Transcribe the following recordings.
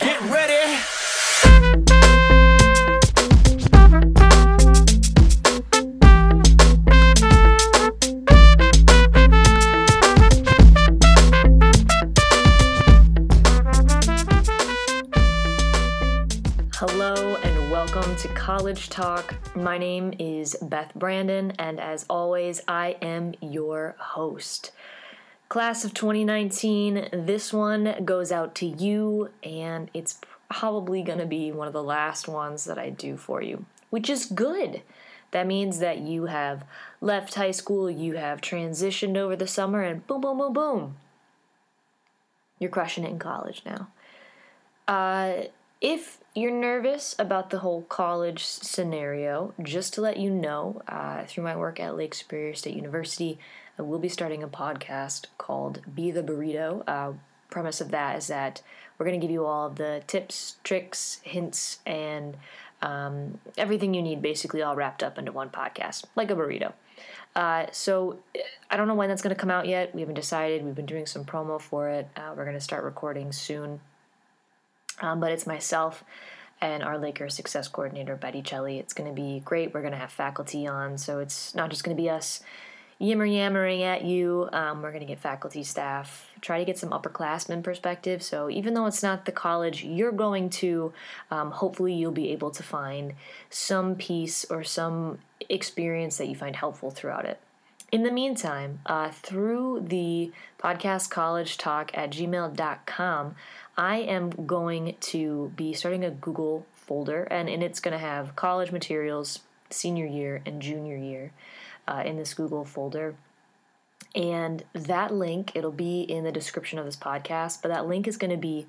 Get ready. Hello and welcome to College Talk. My name is Beth Brandon, and as always, I am your host. Class of 2019, this one goes out to you, and it's probably going to be one of the last ones that I do for you, which is good. That means that you have left high school, you have transitioned over the summer, and boom, boom, boom, boom. You're crushing it in college now. Uh, if you're nervous about the whole college scenario, just to let you know, uh, through my work at Lake Superior State University, I will be starting a podcast called Be the Burrito. Uh, premise of that is that we're going to give you all the tips, tricks, hints, and um, everything you need, basically all wrapped up into one podcast, like a burrito. Uh, so I don't know when that's going to come out yet. We haven't decided. We've been doing some promo for it. Uh, we're going to start recording soon. Um, but it's myself and our Lakers success coordinator, Betty Chelly. It's going to be great. We're going to have faculty on, so it's not just going to be us yammer yammering at you. Um, we're going to get faculty, staff, try to get some upperclassmen perspective. So even though it's not the college you're going to, um, hopefully you'll be able to find some piece or some experience that you find helpful throughout it. In the meantime, uh, through the podcast college talk at gmail.com, I am going to be starting a Google folder, and, and it's going to have college materials, senior year, and junior year uh, in this Google folder. And that link, it'll be in the description of this podcast, but that link is going to be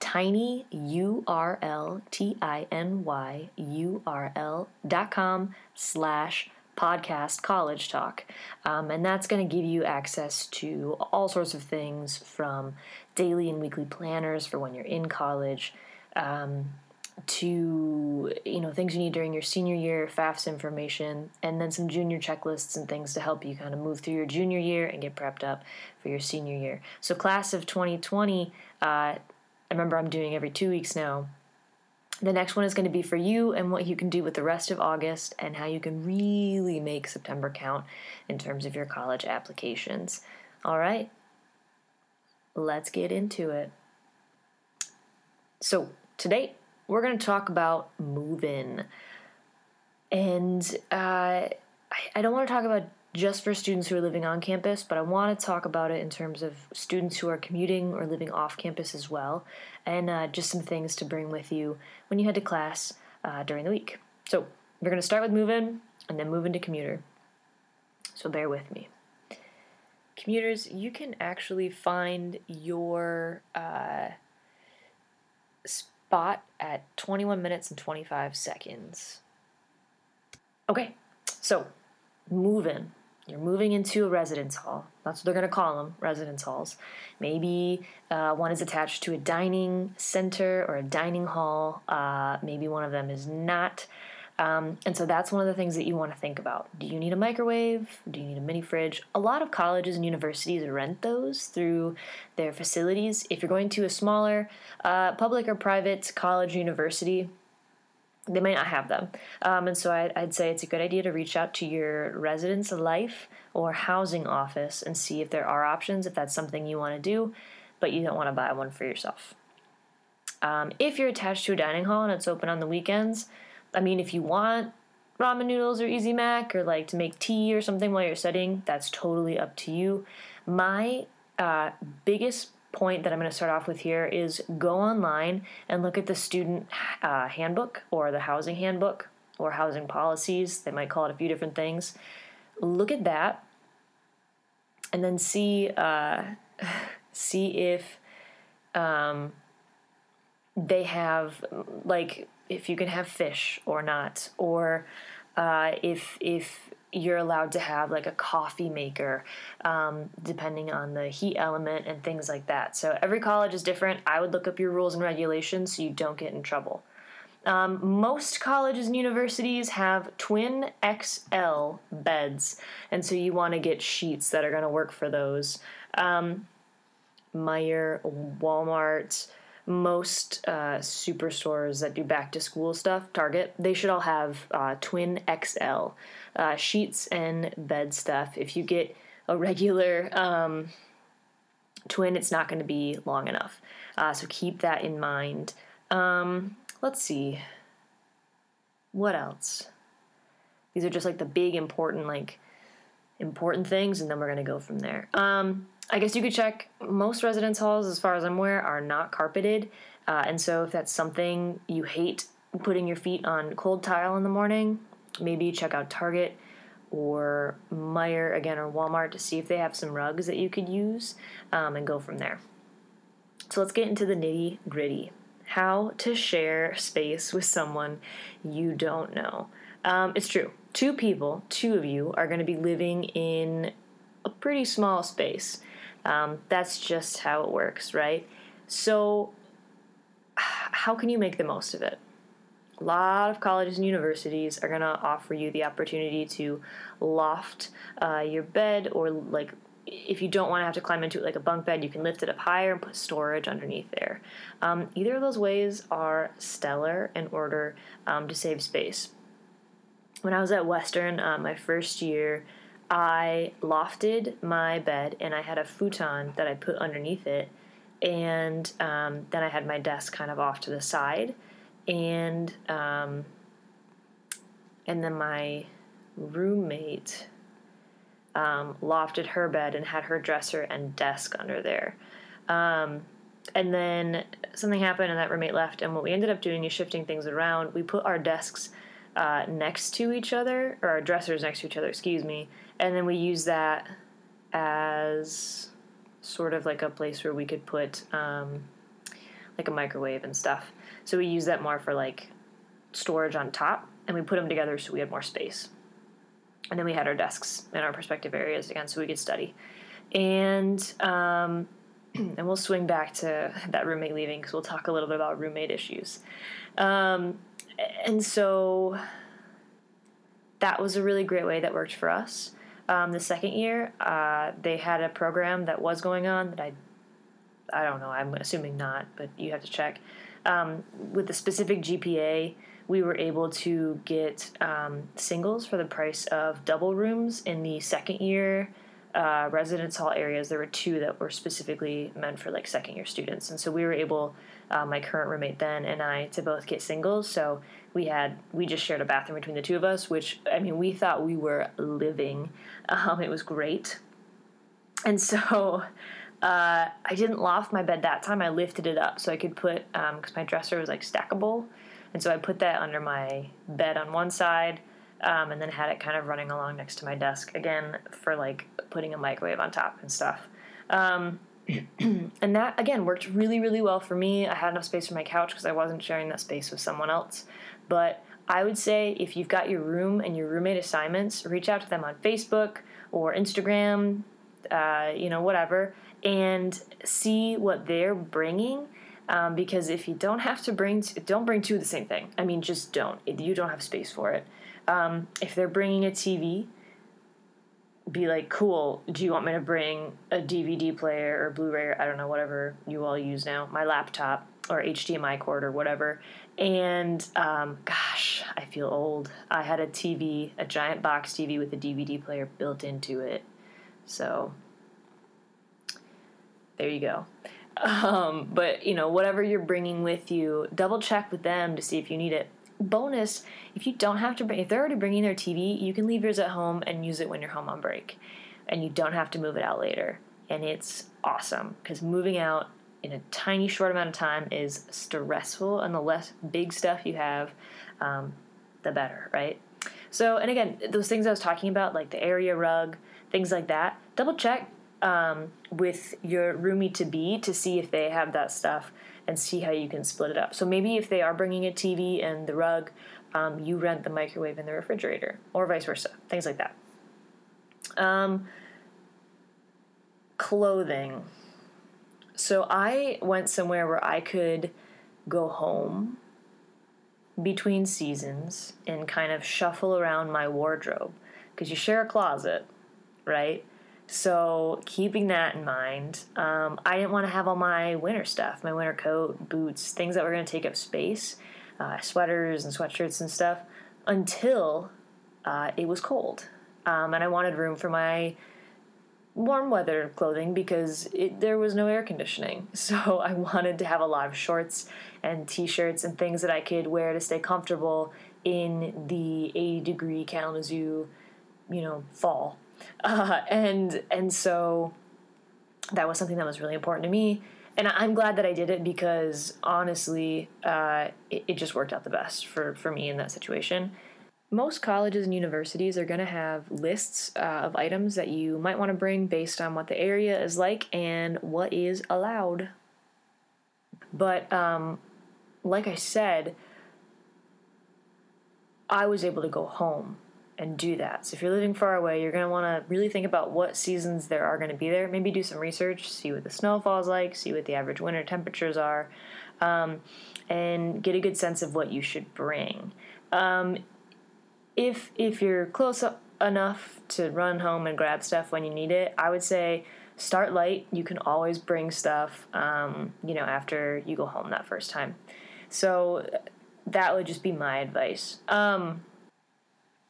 tiny url t i n y u r l dot com slash podcast college talk. Um, and that's going to give you access to all sorts of things from daily and weekly planners for when you're in college um, to you know things you need during your senior year FAFSA information and then some junior checklists and things to help you kind of move through your junior year and get prepped up for your senior year. So class of 2020 uh, i remember i'm doing every two weeks now the next one is going to be for you and what you can do with the rest of August and how you can really make September count in terms of your college applications. All right, let's get into it. So, today we're going to talk about move in. And uh, I, I don't want to talk about just for students who are living on campus, but I want to talk about it in terms of students who are commuting or living off campus as well, and uh, just some things to bring with you when you head to class uh, during the week. So, we're going to start with move in and then move into commuter. So, bear with me. Commuters, you can actually find your uh, spot at 21 minutes and 25 seconds. Okay, so move in. You're moving into a residence hall. That's what they're going to call them, residence halls. Maybe uh, one is attached to a dining center or a dining hall. Uh, maybe one of them is not. Um, and so that's one of the things that you want to think about. Do you need a microwave? Do you need a mini fridge? A lot of colleges and universities rent those through their facilities. If you're going to a smaller uh, public or private college university, they might not have them. Um, and so I, I'd say it's a good idea to reach out to your residence life or housing office and see if there are options, if that's something you want to do, but you don't want to buy one for yourself. Um, if you're attached to a dining hall and it's open on the weekends, I mean, if you want ramen noodles or Easy Mac or like to make tea or something while you're studying, that's totally up to you. My uh, biggest point that I'm going to start off with here is go online and look at the student uh, handbook or the housing handbook or housing policies. They might call it a few different things. Look at that and then see uh, see if um, they have like if you can have fish or not, or uh, if if you're allowed to have like a coffee maker, um, depending on the heat element and things like that. So every college is different. I would look up your rules and regulations so you don't get in trouble. Um, most colleges and universities have twin XL beds, and so you want to get sheets that are going to work for those. Um, Meijer, Walmart, most uh, superstores that do back to school stuff, Target, they should all have uh, twin XL uh, sheets and bed stuff. If you get a regular um, twin, it's not going to be long enough. Uh, so keep that in mind. Um, let's see. What else? These are just like the big important, like, important things, and then we're going to go from there. Um, I guess you could check most residence halls, as far as I'm aware, are not carpeted. Uh, and so if that's something you hate putting your feet on cold tile in the morning, maybe check out Target or Meijer again or Walmart to see if they have some rugs that you could use um, and go from there. So let's get into the nitty gritty. How to share space with someone you don't know. Um, it's true. Two people, two of you, are going to be living in a pretty small space. Um, that's just how it works, right? So, how can you make the most of it? A lot of colleges and universities are going to offer you the opportunity to loft uh, your bed, or like if you don't want to have to climb into it like a bunk bed, you can lift it up higher and put storage underneath there. Um, either of those ways are stellar in order um, to save space. When I was at Western, uh, my first year, I lofted my bed and I had a futon that I put underneath it. And um, then I had my desk kind of off to the side. And um, and then my roommate um, lofted her bed and had her dresser and desk under there. Um, and then something happened and that roommate left. And what we ended up doing is shifting things around. We put our desks uh, next to each other, or our dressers next to each other, excuse me, and then we use that as sort of like a place where we could put um, like a microwave and stuff. So we use that more for like storage on top, and we put them together so we had more space. And then we had our desks in our perspective areas again, so we could study. And um, and we'll swing back to that roommate leaving because we'll talk a little bit about roommate issues. Um, and so that was a really great way that worked for us. Um, the second year, uh, they had a program that was going on that I, I don't know. I'm assuming not, but you have to check. Um, with the specific GPA, we were able to get um, singles for the price of double rooms in the second year uh, residence hall areas. There were two that were specifically meant for like second year students, and so we were able, uh, my current roommate then and I, to both get singles. So we had we just shared a bathroom between the two of us, which I mean we thought we were living. Um, it was great, and so. Uh, I didn't loft my bed that time. I lifted it up so I could put because um, my dresser was like stackable, and so I put that under my bed on one side, um, and then had it kind of running along next to my desk again for like putting a microwave on top and stuff. Um, and that again worked really really well for me. I had enough space for my couch because I wasn't sharing that space with someone else. But I would say if you've got your room and your roommate assignments, reach out to them on Facebook or Instagram, uh, you know, whatever, and see what they're bringing. Um, because if you don't have to bring, t- don't bring two of the same thing. I mean, just don't. You don't have space for it. Um, if they're bringing a TV, be like, cool. Do you want me to bring a DVD player or Blu-ray? Or, I don't know, whatever you all use now. My laptop or HDMI cord or whatever. And um, gosh, I feel old. I had a TV, a giant box TV with a DVD player built into it. So there you go. Um, but you know, whatever you're bringing with you, double check with them to see if you need it. Bonus: if you don't have to bring, if they're already bringing their TV, you can leave yours at home and use it when you're home on break, and you don't have to move it out later. And it's awesome because moving out in a tiny short amount of time is stressful, and the less big stuff you have, um, the better, right? So, and again, those things I was talking about, like the area rug, things like that, double check um, with your roomie to be to see if they have that stuff and see how you can split it up. So maybe if they are bringing a TV and the rug, um, you rent the microwave and the refrigerator, or vice versa, things like that. Um, clothing. So I went somewhere where I could go home between seasons and kind of shuffle around my wardrobe because you share a closet, right? So, keeping that in mind, um, I didn't want to have all my winter stuff my winter coat, boots, things that were going to take up space, uh, sweaters and sweatshirts and stuff until uh, it was cold. Um, and I wanted room for my warm weather clothing because it, there was no air conditioning. So I wanted to have a lot of shorts and t shirts and things that I could wear to stay comfortable in the 80 degree Kalamazoo, you know, fall. Uh, and and so that was something that was really important to me. And I'm glad that I did it because honestly, uh, it, it just worked out the best for, for me in that situation. Most colleges and universities are going to have lists uh, of items that you might want to bring based on what the area is like and what is allowed. But um, like I said, I was able to go home and do that. So if you're living far away, you're going to want to really think about what seasons there are going to be there. Maybe do some research, see what the snowfall is like, see what the average winter temperatures are, um, and get a good sense of what you should bring. Um, if if you're close enough to run home and grab stuff when you need it, I would say start light. You can always bring stuff, um, you know, after you go home that first time. So that would just be my advice. Um,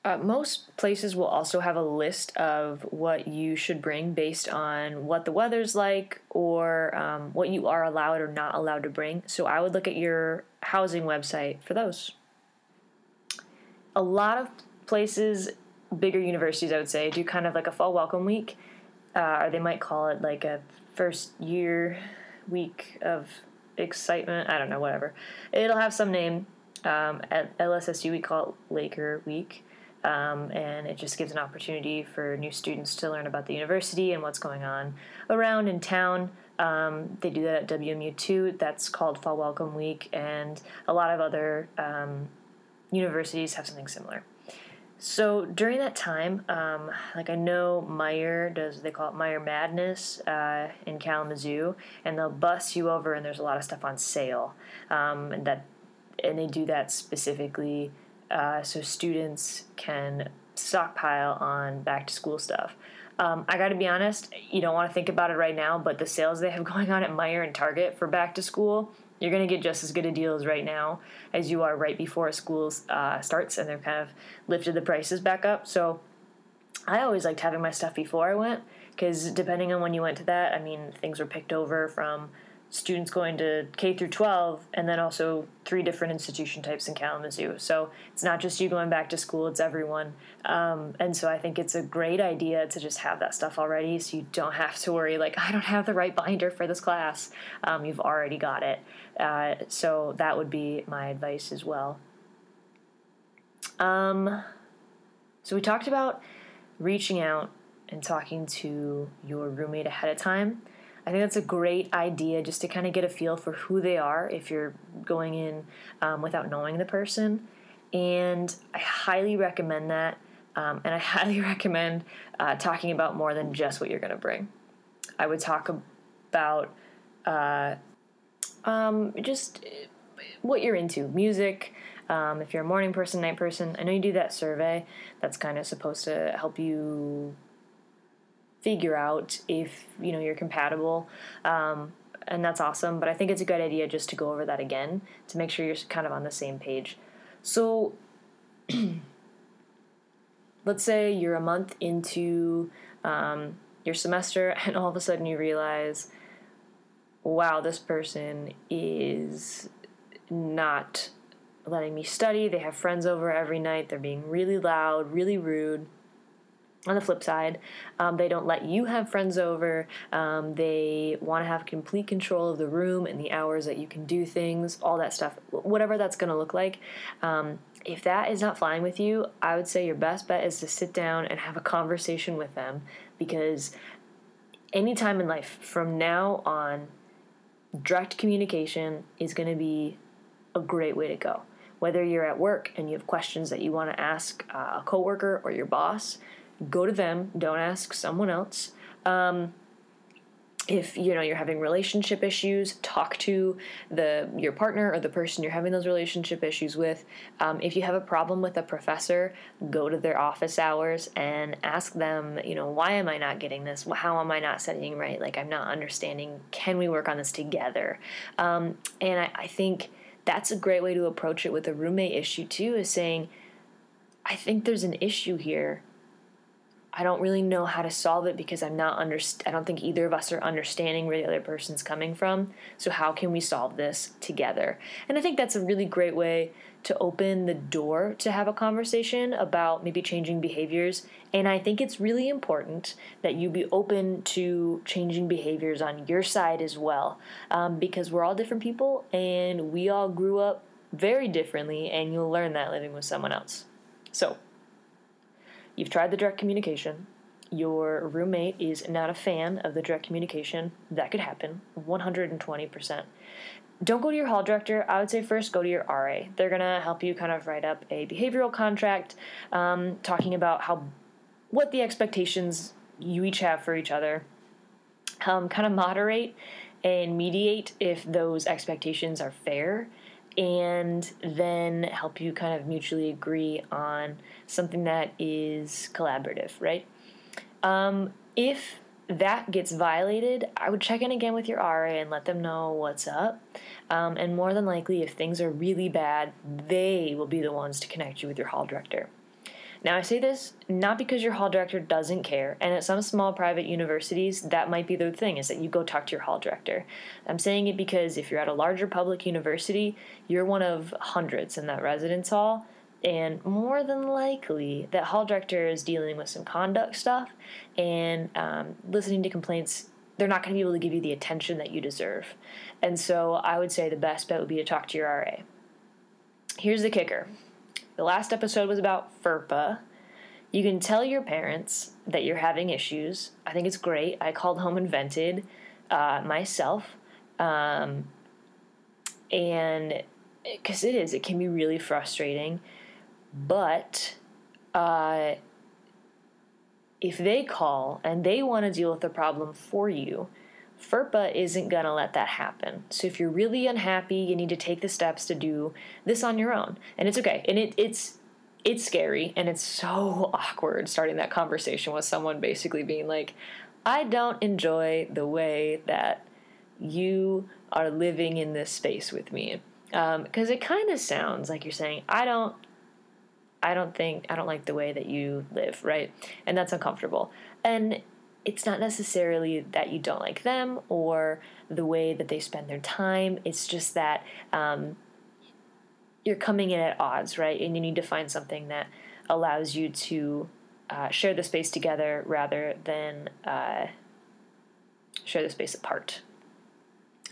uh, most places will also have a list of what you should bring based on what the weather's like or um, what you are allowed or not allowed to bring. So I would look at your housing website for those. A lot of places, bigger universities, I would say, do kind of like a fall welcome week, uh, or they might call it like a first year week of excitement. I don't know, whatever. It'll have some name. Um, at LSSU, we call it Laker Week. Um, and it just gives an opportunity for new students to learn about the university and what's going on around in town. Um, they do that at WMU too. That's called Fall Welcome Week, and a lot of other um, universities have something similar. So during that time, um, like I know Meijer does, they call it Meijer Madness uh, in Kalamazoo, and they'll bus you over, and there's a lot of stuff on sale, um, and that, and they do that specifically uh, so students can stockpile on back to school stuff. Um, I got to be honest, you don't want to think about it right now, but the sales they have going on at Meijer and Target for back to school, you're going to get just as good a deals right now as you are right before school uh, starts, and they've kind of lifted the prices back up. So I always liked having my stuff before I went because depending on when you went to that, I mean, things were picked over from students going to K through 12 and then also three different institution types in Kalamazoo. So it's not just you going back to school, it's everyone. Um, and so I think it's a great idea to just have that stuff already so you don't have to worry, like, I don't have the right binder for this class. Um, you've already got it. Uh, so that would be my advice as well. Um, so we talked about reaching out and talking to your roommate ahead of time. I think that's a great idea just to kind of get a feel for who they are if you're going in um, without knowing the person. And I highly recommend that. Um, and I highly recommend uh, talking about more than just what you're going to bring. I would talk about uh, um, just what you're into music. Um, if you're a morning person, night person, I know you do that survey. That's kind of supposed to help you figure out if you know you're compatible um, and that's awesome but i think it's a good idea just to go over that again to make sure you're kind of on the same page. So let's say you're a month into um, your semester and all of a sudden you realize wow this person is not letting me study. They have friends over every night. They're being really loud really rude on the flip side, um, they don't let you have friends over. Um, they want to have complete control of the room and the hours that you can do things, all that stuff, whatever that's going to look like. Um, if that is not flying with you, I would say your best bet is to sit down and have a conversation with them because anytime in life from now on, direct communication is going to be a great way to go. Whether you're at work and you have questions that you want to ask uh, a coworker or your boss, go to them. Don't ask someone else. Um, if you know you're having relationship issues talk to the your partner or the person you're having those relationship issues with. Um, if you have a problem with a professor go to their office hours and ask them you know why am i not getting this? How am i not studying right? Like i'm not understanding. Can we work on this together? Um, and I, I think that's a great way to approach it with a roommate issue too is saying i think there's an issue here I don't really know how to solve it because I'm not under I don't think either of us are understanding where the other person's coming from. So how can we solve this together? And I think that's a really great way to open the door to have a conversation about maybe changing behaviors. And I think it's really important that you be open to changing behaviors on your side as well, um, because we're all different people and we all grew up very differently, and you'll learn that living with someone else. So You've tried the direct communication. Your roommate is not a fan of the direct communication. That could happen 120%. Don't go to your hall director. I would say first go to your RA. They're going to help you kind of write up a behavioral contract um, talking about how what the expectations you each have for each other. Um, kind of moderate and mediate if those expectations are fair and then help you kind of mutually agree on something that is collaborative, right? Um, if that gets violated, I would check in again with your RA and let them know what's up. Um, and more than likely, if things are really bad, they will be the ones to connect you with your hall director. Now, I say this not because your hall director doesn't care, and at some small private universities, that might be the thing is that you go talk to your hall director. I'm saying it because if you're at a larger public university, you're one of hundreds in that residence hall, and more than likely, that hall director is dealing with some conduct stuff and um, listening to complaints. They're not going to be able to give you the attention that you deserve. And so I would say the best bet would be to talk to your RA. Here's the kicker the last episode was about FERPA. You can tell your parents that you're having issues. I think it's great. I called home and vented uh, myself. Um, and because it is, it can be really frustrating. But uh, if they call and they want to deal with the problem for you, FERPA isn't going to let that happen. So if you're really unhappy, you need to take the steps to do this on your own. And it's okay. And it, it's it's scary and it's so awkward starting that conversation with someone basically being like, I don't enjoy the way that you are living in this space with me. Because um, it kind of sounds like you're saying, I don't I don't think I don't like the way that you live, right? And that's uncomfortable. And it's not necessarily that you don't like them or the way that they spend their time. It's just that um, you're coming in at odds, right? And you need to find something that allows you to uh, share the space together rather than uh, share the space apart.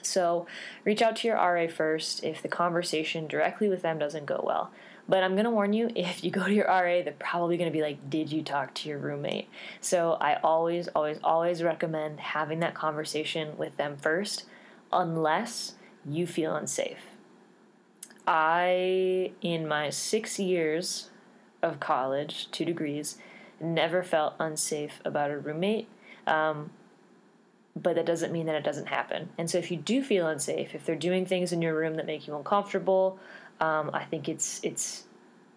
So reach out to your RA first if the conversation directly with them doesn't go well. But I'm going to warn you if you go to your RA, they're probably going to be like, Did you talk to your roommate? So I always, always, always recommend having that conversation with them first, unless you feel unsafe. I, in my six years of college, two degrees, never felt unsafe about a roommate. Um, but that doesn't mean that it doesn't happen. And so if you do feel unsafe, if they're doing things in your room that make you uncomfortable, um, I think it's it's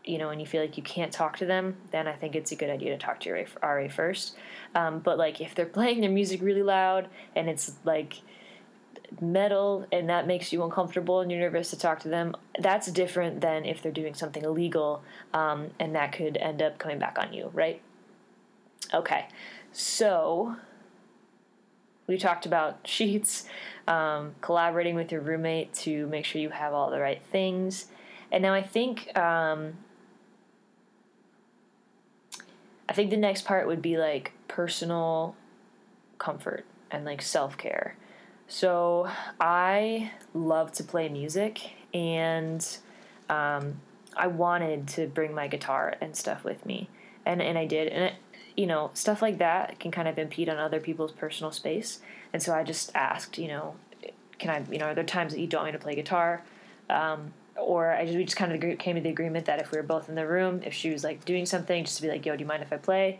you know, and you feel like you can't talk to them, then I think it's a good idea to talk to your RA first. Um, but like if they're playing their music really loud and it's like metal and that makes you uncomfortable and you're nervous to talk to them, that's different than if they're doing something illegal um, and that could end up coming back on you, right? Okay, so we talked about sheets, um, collaborating with your roommate to make sure you have all the right things. And now I think um, I think the next part would be like personal comfort and like self care. So I love to play music and um, I wanted to bring my guitar and stuff with me. And, and I did. And it, you know, stuff like that can kind of impede on other people's personal space. And so I just asked, you know, can I, you know, are there times that you don't want me to play guitar? Um, or I just, we just kind of came to the agreement that if we were both in the room, if she was like doing something, just to be like, yo, do you mind if I play?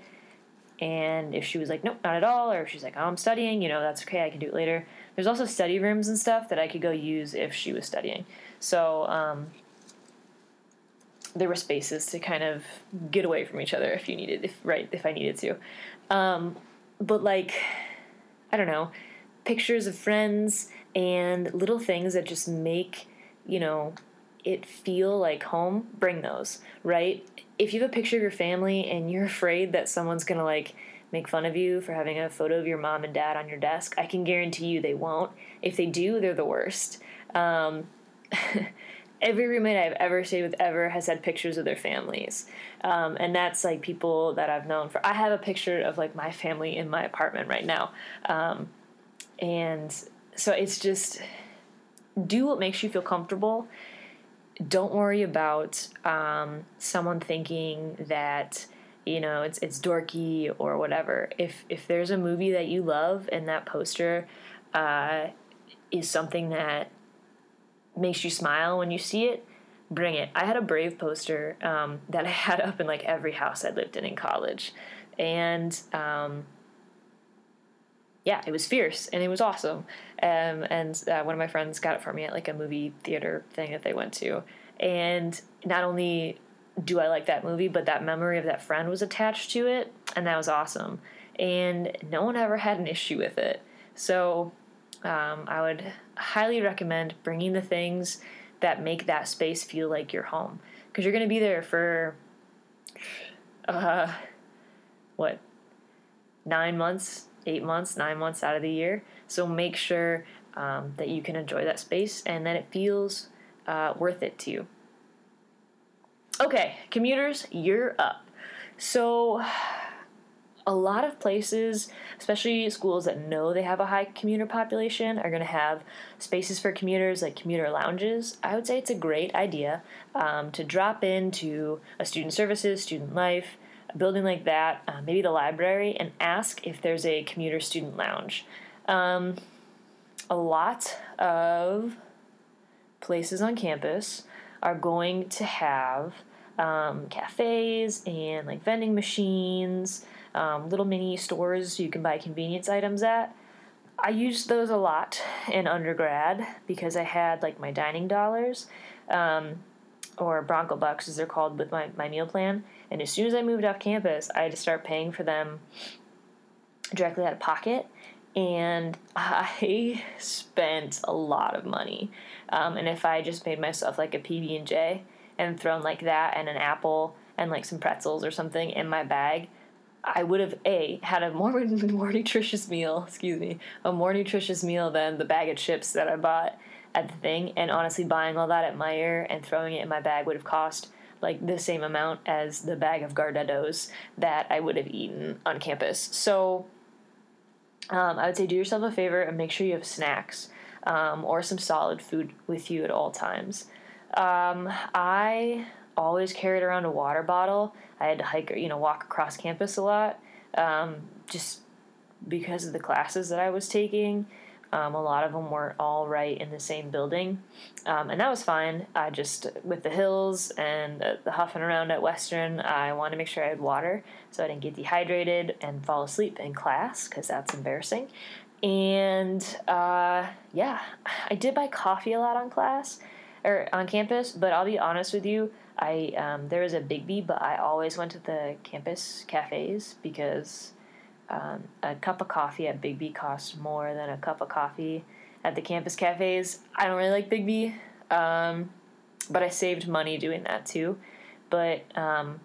And if she was like, nope, not at all, or if she's like, oh, I'm studying, you know, that's okay, I can do it later. There's also study rooms and stuff that I could go use if she was studying. So um, there were spaces to kind of get away from each other if you needed, if right, if I needed to. Um, but like, I don't know, pictures of friends and little things that just make, you know, it feel like home, bring those, right? If you have a picture of your family and you're afraid that someone's gonna like make fun of you for having a photo of your mom and dad on your desk, I can guarantee you they won't. If they do, they're the worst. Um, every roommate I've ever stayed with ever has had pictures of their families. Um, and that's like people that I've known for. I have a picture of like my family in my apartment right now. Um, and so it's just do what makes you feel comfortable. Don't worry about um, someone thinking that you know it's it's dorky or whatever. If if there's a movie that you love and that poster uh, is something that makes you smile when you see it, bring it. I had a Brave poster um, that I had up in like every house I lived in in college, and um, yeah, it was fierce and it was awesome. Um, and uh, one of my friends got it for me at like a movie theater thing that they went to, and not only do I like that movie, but that memory of that friend was attached to it, and that was awesome. And no one ever had an issue with it. So um, I would highly recommend bringing the things that make that space feel like your home. Because you're going to be there for uh, what? Nine months eight months nine months out of the year. So make sure um, that you can enjoy that space and that it feels uh, worth it to you. Okay commuters you're up. So a lot of places, especially schools that know they have a high commuter population, are going to have spaces for commuters like commuter lounges. I would say it's a great idea um, to drop into a student services, student life, a building like that, uh, maybe the library, and ask if there's a commuter student lounge. Um, a lot of places on campus are going to have um, cafes and like vending machines um, little mini stores you can buy convenience items at. I used those a lot in undergrad because I had like my dining dollars, um, or Bronco Bucks as they're called with my, my meal plan. And as soon as I moved off campus, I had to start paying for them directly out of pocket. And I spent a lot of money. Um, and if I just made myself like a PB and J and thrown like that and an apple and like some pretzels or something in my bag, I would have a had a more more nutritious meal, excuse me, a more nutritious meal than the bag of chips that I bought at the thing. And honestly, buying all that at Meijer and throwing it in my bag would have cost like the same amount as the bag of Gardettos that I would have eaten on campus. So um, I would say do yourself a favor and make sure you have snacks um, or some solid food with you at all times. Um, I always carried around a water bottle. I had to hike, you know, walk across campus a lot, um, just because of the classes that I was taking. Um, a lot of them weren't all right in the same building, um, and that was fine. I just, with the hills and the, the huffing around at Western, I wanted to make sure I had water so I didn't get dehydrated and fall asleep in class because that's embarrassing. And uh, yeah, I did buy coffee a lot on class or on campus, but I'll be honest with you, I um, there was a Biggby, but I always went to the campus cafes because um, a cup of coffee at Biggby costs more than a cup of coffee at the campus cafes. I don't really like Biggby, um, but I saved money doing that too. But um,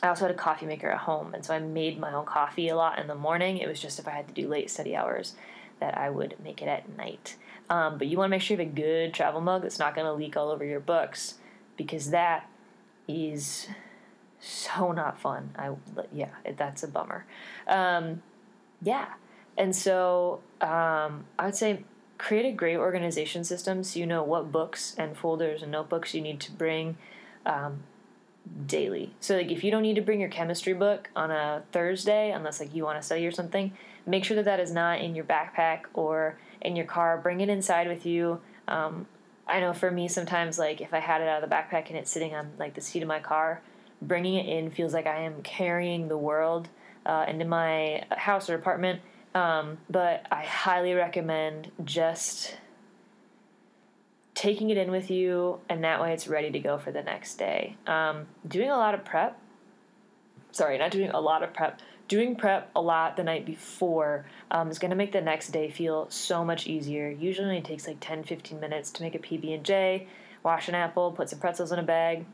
I also had a coffee maker at home, and so I made my own coffee a lot in the morning. It was just if I had to do late study hours that I would make it at night. Um, but you want to make sure you have a good travel mug that's not going to leak all over your books because that is so not fun. I yeah, that's a bummer. Um, yeah, and so um, I would say create a great organization system so you know what books and folders and notebooks you need to bring um, daily. So like if you don't need to bring your chemistry book on a Thursday unless like you want to study or something, make sure that that is not in your backpack or in your car. Bring it inside with you. Um, I know for me sometimes like if I had it out of the backpack and it's sitting on like the seat of my car, bringing it in feels like I am carrying the world uh, into my house or apartment. Um, but I highly recommend just taking it in with you, and that way it's ready to go for the next day. Um, doing a lot of prep, sorry, not doing a lot of prep, doing prep a lot the night before um, is going to make the next day feel so much easier. Usually it takes like 10, 15 minutes to make a PB&J, wash an apple, put some pretzels in a bag,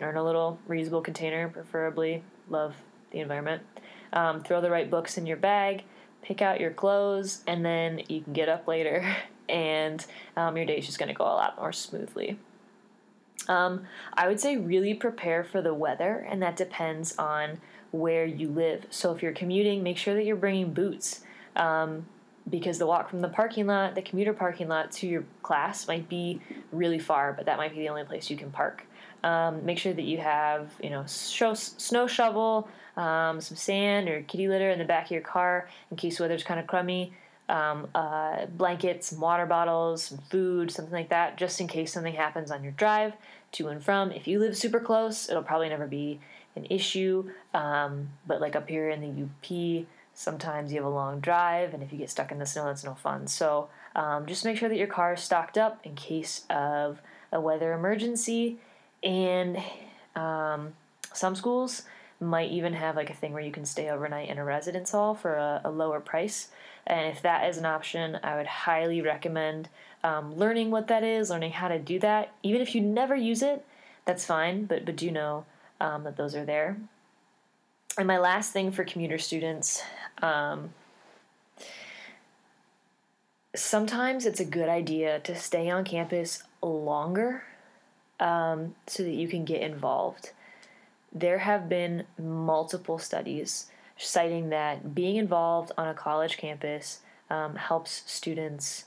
or in a little reusable container, preferably. Love the environment. Um, throw the right books in your bag, pick out your clothes, and then you can get up later and um, your day is just going to go a lot more smoothly. Um, I would say really prepare for the weather, and that depends on where you live. So if you're commuting, make sure that you're bringing boots. Um, because the walk from the parking lot, the commuter parking lot to your class might be really far, but that might be the only place you can park. Um, make sure that you have, you know, snow shovel, um, some sand or kitty litter in the back of your car in case the weather's kind of crummy. Um, uh, blankets, some water bottles, some food, something like that, just in case something happens on your drive to and from. If you live super close, it'll probably never be an issue. Um, but like up here in the UP, sometimes you have a long drive, and if you get stuck in the snow, that's no fun. So um, just make sure that your car is stocked up in case of a weather emergency. And um, some schools might even have like a thing where you can stay overnight in a residence hall for a, a lower price. And if that is an option, I would highly recommend um, learning what that is, learning how to do that. Even if you never use it, that's fine, but, but do know um, that those are there. And my last thing for commuter students um, sometimes it's a good idea to stay on campus longer um, so that you can get involved. There have been multiple studies citing that being involved on a college campus um, helps students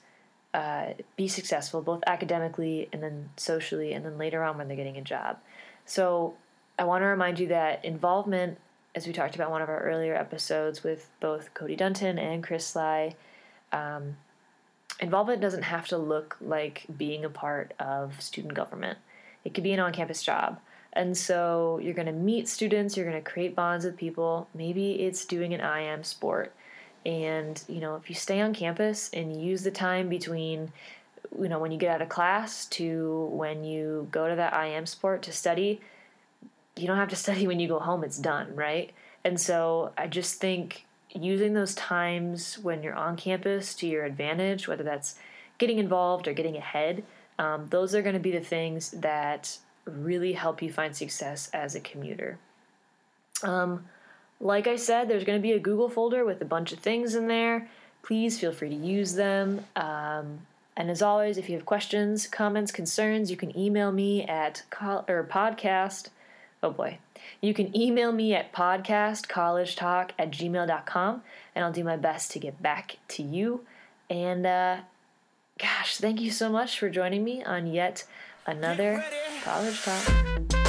uh, be successful both academically and then socially, and then later on when they're getting a job. So, I want to remind you that involvement, as we talked about one of our earlier episodes with both Cody Dunton and Chris Sly, um, involvement doesn't have to look like being a part of student government. It could be an on campus job. And so you're going to meet students, you're going to create bonds with people. Maybe it's doing an IM sport. And, you know, if you stay on campus and use the time between, you know, when you get out of class to when you go to that IM sport to study, you don't have to study when you go home, it's done, right? And so I just think using those times when you're on campus to your advantage, whether that's getting involved or getting ahead, um, those are going to be the things that really help you find success as a commuter. Um, like I said, there's going to be a Google folder with a bunch of things in there. Please feel free to use them. Um, and as always, if you have questions, comments, concerns, you can email me at or podcast. Oh boy. You can email me at podcastcollegetalk at gmail.com and I'll do my best to get back to you. And uh, gosh, thank you so much for joining me on yet another college talk.